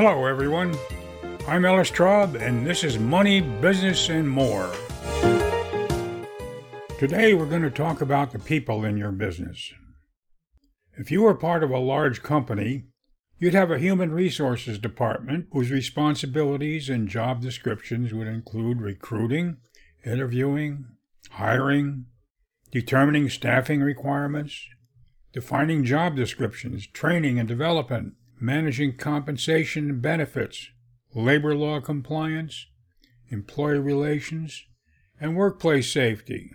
Hello, everyone. I'm Ellis Traub, and this is Money, Business, and More. Today, we're going to talk about the people in your business. If you were part of a large company, you'd have a human resources department whose responsibilities and job descriptions would include recruiting, interviewing, hiring, determining staffing requirements, defining job descriptions, training and development, managing compensation and benefits, labor law compliance, employee relations, and workplace safety.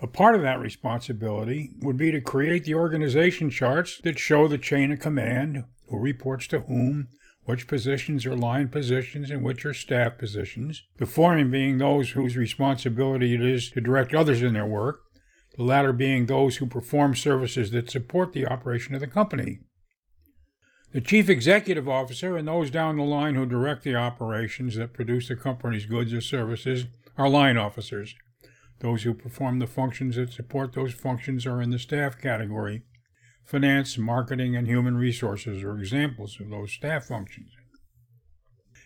A part of that responsibility would be to create the organization charts that show the chain of command, who reports to whom, which positions are line positions and which are staff positions, the former being those whose responsibility it is to direct others in their work, the latter being those who perform services that support the operation of the company. The chief executive officer and those down the line who direct the operations that produce the company's goods or services are line officers. Those who perform the functions that support those functions are in the staff category. Finance, marketing, and human resources are examples of those staff functions.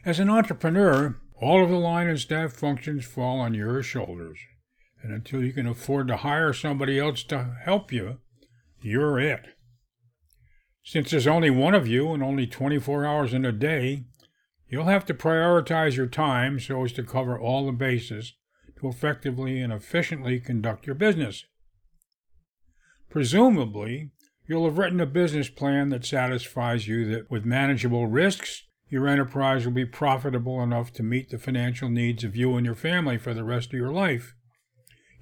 As an entrepreneur, all of the line and staff functions fall on your shoulders. And until you can afford to hire somebody else to help you, you're it. Since there's only one of you and only 24 hours in a day, you'll have to prioritize your time so as to cover all the bases to effectively and efficiently conduct your business. Presumably, you'll have written a business plan that satisfies you that with manageable risks, your enterprise will be profitable enough to meet the financial needs of you and your family for the rest of your life.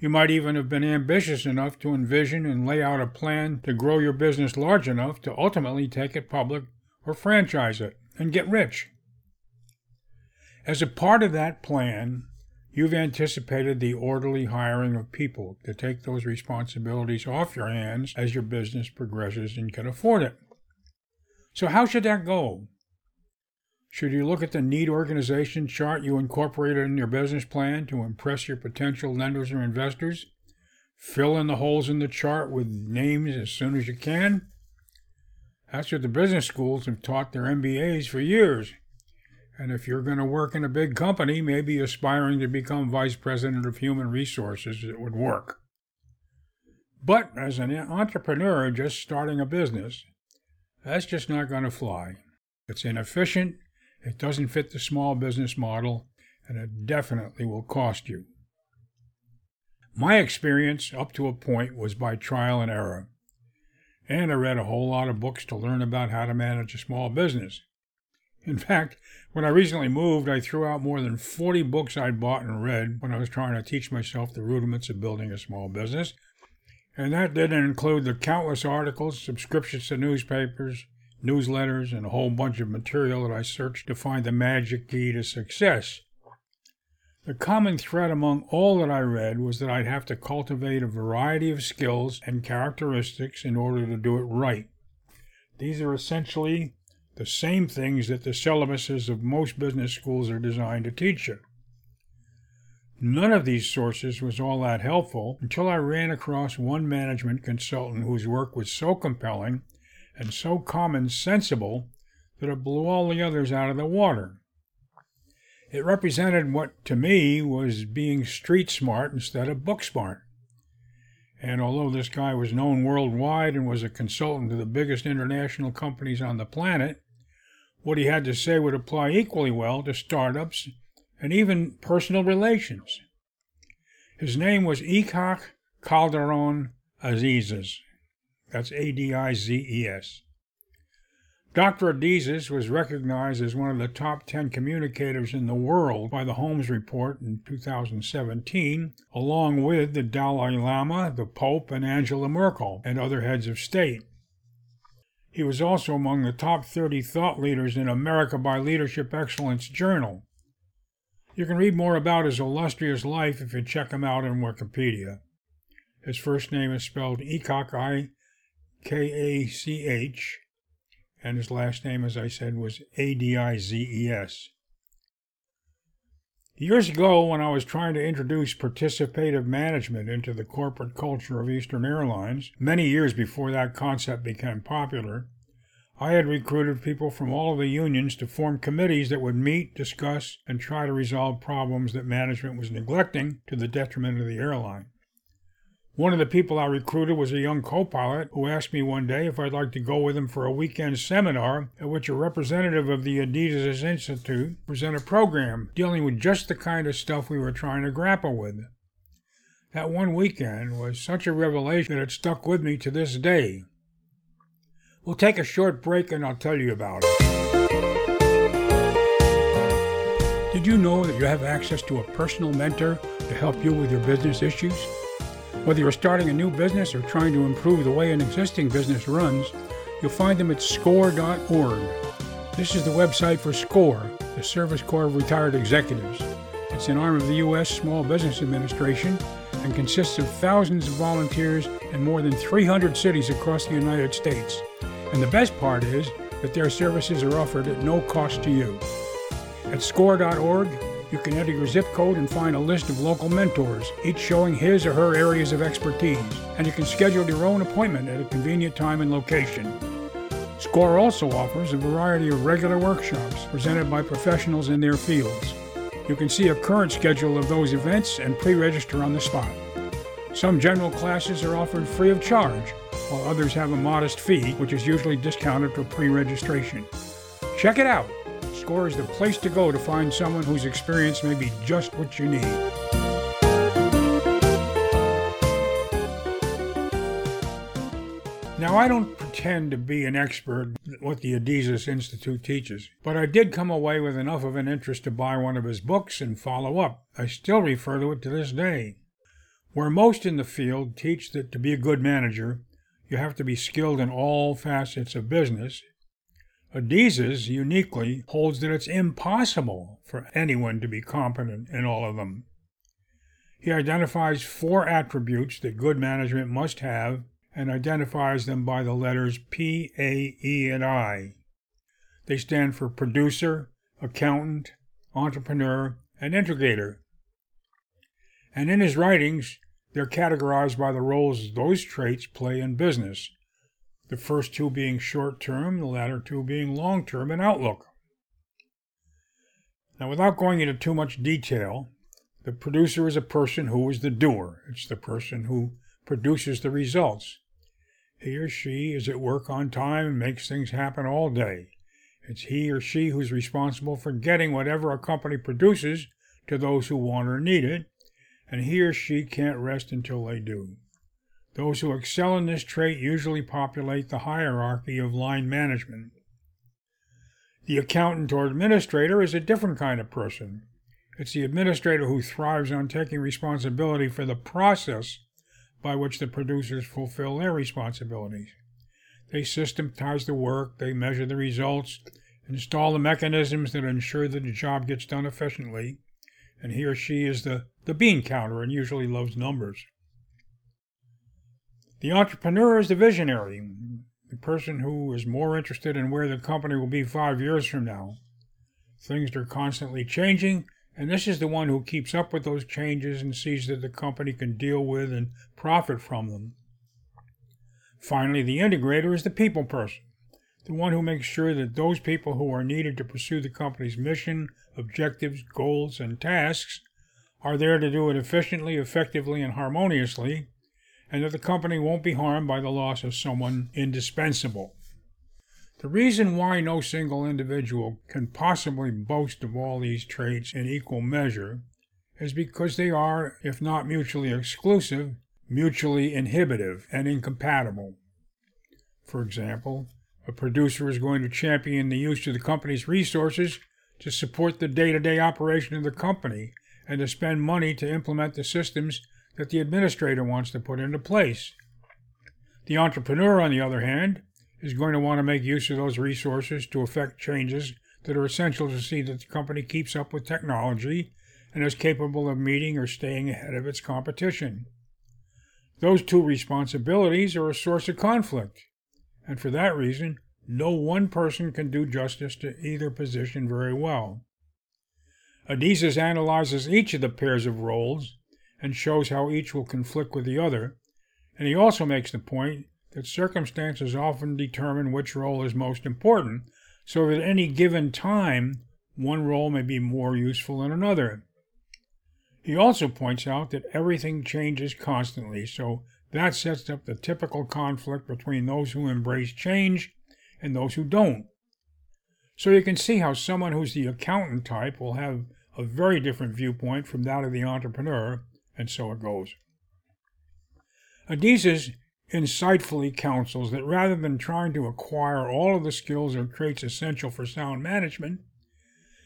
You might even have been ambitious enough to envision and lay out a plan to grow your business large enough to ultimately take it public or franchise it and get rich. As a part of that plan, You've anticipated the orderly hiring of people to take those responsibilities off your hands as your business progresses and can afford it. So, how should that go? Should you look at the neat organization chart you incorporated in your business plan to impress your potential lenders or investors? Fill in the holes in the chart with names as soon as you can? That's what the business schools have taught their MBAs for years. And if you're going to work in a big company, maybe aspiring to become vice president of human resources, it would work. But as an entrepreneur just starting a business, that's just not going to fly. It's inefficient, it doesn't fit the small business model, and it definitely will cost you. My experience up to a point was by trial and error. And I read a whole lot of books to learn about how to manage a small business. In fact, when I recently moved, I threw out more than 40 books I'd bought and read when I was trying to teach myself the rudiments of building a small business. And that didn't include the countless articles, subscriptions to newspapers, newsletters, and a whole bunch of material that I searched to find the magic key to success. The common thread among all that I read was that I'd have to cultivate a variety of skills and characteristics in order to do it right. These are essentially the same things that the syllabuses of most business schools are designed to teach you. None of these sources was all that helpful until I ran across one management consultant whose work was so compelling and so common sensible that it blew all the others out of the water. It represented what to me was being street smart instead of book smart. And although this guy was known worldwide and was a consultant to the biggest international companies on the planet, what he had to say would apply equally well to startups and even personal relations. His name was Ichak Kalderon Adizes. That's A D I Z E S. Dr. Adizes was recognized as one of the top 10 communicators in the world by the Holmes Report in 2017, along with the Dalai Lama, the Pope, and Angela Merkel, and other heads of state. He was also among the top 30 thought leaders in America by Leadership Excellence Journal. You can read more about his illustrious life if you check him out in Wikipedia. His first name is spelled Ikach, I K A C H, and his last name, as I said, was A D I Z E S. Years ago, when I was trying to introduce participative management into the corporate culture of Eastern Airlines, many years before that concept became popular, I had recruited people from all of the unions to form committees that would meet, discuss, and try to resolve problems that management was neglecting to the detriment of the airline. One of the people I recruited was a young co pilot who asked me one day if I'd like to go with him for a weekend seminar at which a representative of the Adizes Institute presented a program dealing with just the kind of stuff we were trying to grapple with. That one weekend was such a revelation that it stuck with me to this day. We'll take a short break and I'll tell you about it. Did you know that you have access to a personal mentor to help you with your business issues? Whether you're starting a new business or trying to improve the way an existing business runs, you'll find them at score.org. This is the website for SCORE, the Service Corps of Retired Executives. It's an arm of the U.S. Small Business Administration and consists of thousands of volunteers in more than 300 cities across the United States. And the best part is that their services are offered at no cost to you. At score.org, you can enter your zip code and find a list of local mentors, each showing his or her areas of expertise, and you can schedule your own appointment at a convenient time and location. SCORE also offers a variety of regular workshops presented by professionals in their fields. You can see a current schedule of those events and pre register on the spot. Some general classes are offered free of charge, while others have a modest fee, which is usually discounted for pre registration. Check it out. Score is the place to go to find someone whose experience may be just what you need. Now, I don't pretend to be an expert at what the Adizes Institute teaches, but I did come away with enough of an interest to buy one of his books and follow up. I still refer to it to this day. Where most in the field teach that to be a good manager, you have to be skilled in all facets of business. Adizes uniquely holds that it's impossible for anyone to be competent in all of them. He identifies four attributes that good management must have and identifies them by the letters P, A, E, and I. They stand for producer, accountant, entrepreneur, and integrator. And in his writings, they're categorized by the roles those traits play in business, the first two being short term, the latter two being long term in outlook. Now, without going into too much detail, the producer is a person who is the doer. It's the person who produces the results. He or she is at work on time and makes things happen all day. It's he or she who's responsible for getting whatever a company produces to those who want or need it, and he or she can't rest until they do. Those who excel in this trait usually populate the hierarchy of line management. The accountant or administrator is a different kind of person. It's the administrator who thrives on taking responsibility for the process by which the producers fulfill their responsibilities. They systematize the work, they measure the results, install the mechanisms that ensure that the job gets done efficiently, and he or she is the, the bean counter and usually loves numbers. The entrepreneur is the visionary, the person who is more interested in where the company will be five years from now. Things are constantly changing, and this is the one who keeps up with those changes and sees that the company can deal with and profit from them. Finally, the integrator is the people person, the one who makes sure that those people who are needed to pursue the company's mission, objectives, goals, and tasks are there to do it efficiently, effectively, and harmoniously, and that the company won't be harmed by the loss of someone indispensable. The reason why no single individual can possibly boast of all these traits in equal measure is because they are, if not mutually exclusive, mutually inhibitive and incompatible. For example, a producer is going to champion the use of the company's resources to support the day to day operation of the company and to spend money to implement the systems that the administrator wants to put into place. The entrepreneur, on the other hand, is going to want to make use of those resources to effect changes that are essential to see that the company keeps up with technology and is capable of meeting or staying ahead of its competition. Those two responsibilities are a source of conflict, and for that reason, no one person can do justice to either position very well. Adizes analyzes each of the pairs of roles and shows how each will conflict with the other, and he also makes the point that circumstances often determine which role is most important, so that at any given time, one role may be more useful than another. He also points out that everything changes constantly, so that sets up the typical conflict between those who embrace change and those who don't. So you can see how someone who's the accountant type will have a very different viewpoint from that of the entrepreneur, and so it goes. Adizes insightfully counsels that rather than trying to acquire all of the skills or traits essential for sound management,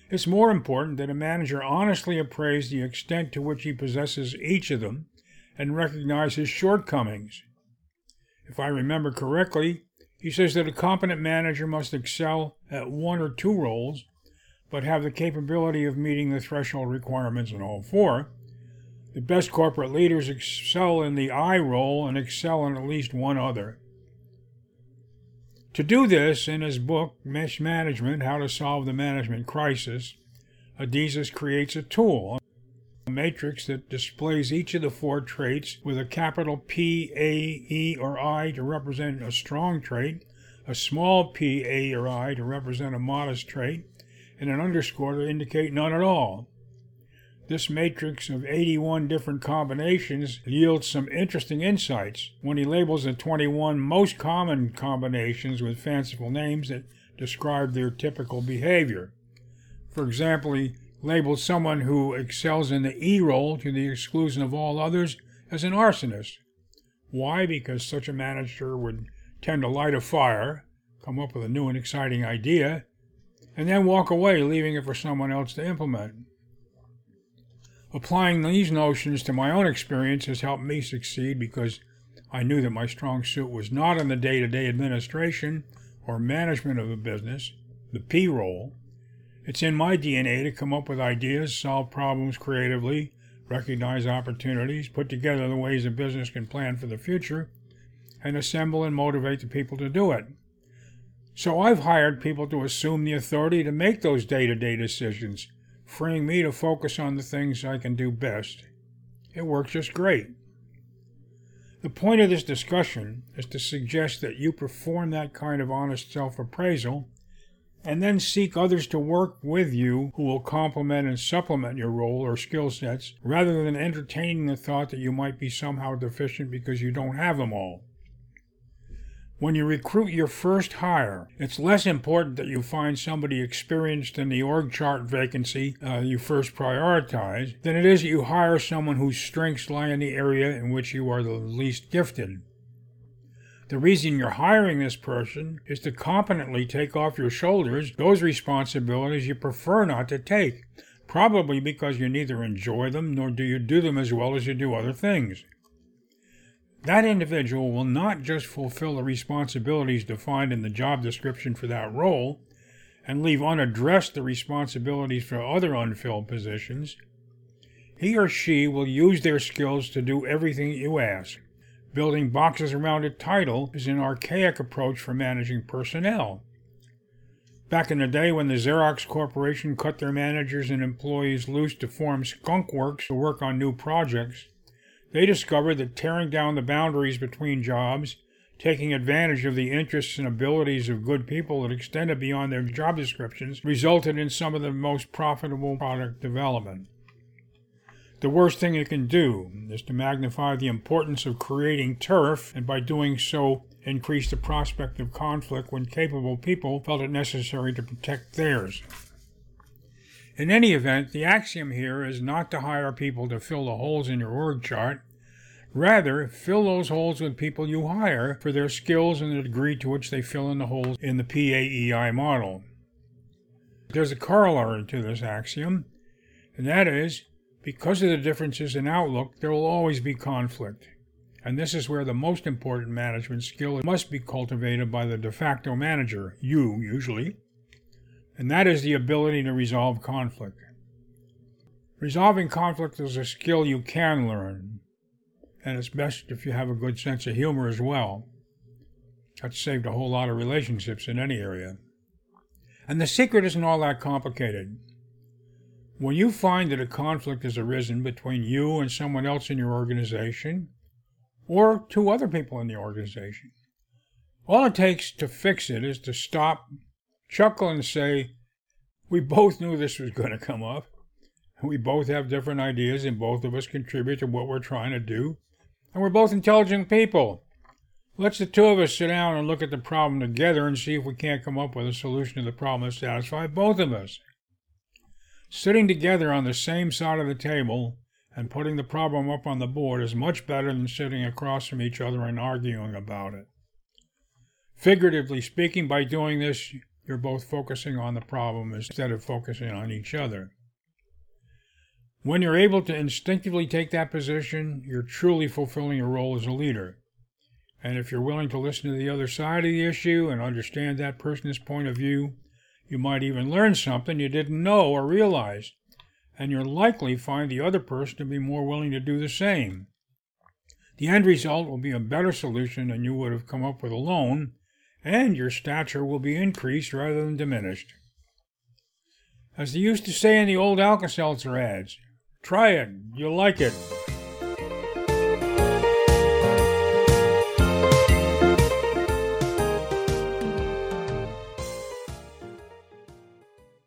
it's more important that a manager honestly appraise the extent to which he possesses each of them and recognize his shortcomings. If I remember correctly, he says that a competent manager must excel at one or two roles, but have the capability of meeting the threshold requirements in all four. The best corporate leaders excel in the I role and excel in at least one other. To do this, in his book, Mismanagement How to Solve the Management Crisis, Adizes creates a tool, a matrix that displays each of the four traits with a capital P, A, E, or I to represent a strong trait, a small p, a, or i to represent a modest trait, and an underscore to indicate none at all. This matrix of 81 different combinations yields some interesting insights when he labels the 21 most common combinations with fanciful names that describe their typical behavior. For example, he labels someone who excels in the E role to the exclusion of all others as an arsonist. Why? Because such a manager would tend to light a fire, come up with a new and exciting idea, and then walk away, leaving it for someone else to implement. Applying these notions to my own experience has helped me succeed because I knew that my strong suit was not in the day to day administration or management of a business, the P role. It's in my DNA to come up with ideas, solve problems creatively, recognize opportunities, put together the ways a business can plan for the future, and assemble and motivate the people to do it. So I've hired people to assume the authority to make those day to day decisions freeing me to focus on the things I can do best. It works just great. The point of this discussion is to suggest that you perform that kind of honest self appraisal and then seek others to work with you who will complement and supplement your role or skill sets rather than entertaining the thought that you might be somehow deficient because you don't have them all. When you recruit your first hire, it's less important that you find somebody experienced in the org chart vacancy uh, you first prioritize than it is that you hire someone whose strengths lie in the area in which you are the least gifted. The reason you're hiring this person is to competently take off your shoulders those responsibilities you prefer not to take, probably because you neither enjoy them nor do you do them as well as you do other things. That individual will not just fulfill the responsibilities defined in the job description for that role and leave unaddressed the responsibilities for other unfilled positions. He or she will use their skills to do everything you ask. Building boxes around a title is an archaic approach for managing personnel. Back in the day when the Xerox Corporation cut their managers and employees loose to form skunk works to work on new projects, they discovered that tearing down the boundaries between jobs, taking advantage of the interests and abilities of good people that extended beyond their job descriptions, resulted in some of the most profitable product development. The worst thing you can do is to magnify the importance of creating turf, and by doing so, increase the prospect of conflict when capable people felt it necessary to protect theirs. In any event, the axiom here is not to hire people to fill the holes in your org chart. Rather, fill those holes with people you hire for their skills and the degree to which they fill in the holes in the PAEI model. There's a corollary to this axiom, and that is because of the differences in outlook, there will always be conflict. And this is where the most important management skill must be cultivated by the de facto manager, you usually and that is the ability to resolve conflict. Resolving conflict is a skill you can learn, and it's best if you have a good sense of humor as well. That's saved a whole lot of relationships in any area. And the secret isn't all that complicated. When you find that a conflict has arisen between you and someone else in your organization, or two other people in the organization, All it takes to fix it is to stop, chuckle, and say, We both knew this was going to come up. We both have different ideas, and both of us contribute to what we're trying to do. And we're both intelligent people. Let's the two of us sit down and look at the problem together and see if we can't come up with a solution to the problem that satisfies both of us. Sitting together on the same side of the table and putting the problem up on the board is much better than sitting across from each other and arguing about it. Figuratively speaking, by doing this, you're both focusing on the problem instead of focusing on each other. When you're able to instinctively take that position, you're truly fulfilling your role as a leader. And if you're willing to listen to the other side of the issue and understand that person's point of view, you might even learn something you didn't know or realize, and you'll likely find the other person to be more willing to do the same. The end result will be a better solution than you would have come up with alone, and your stature will be increased rather than diminished. As they used to say in the old Alka Seltzer ads, try it, you'll like it.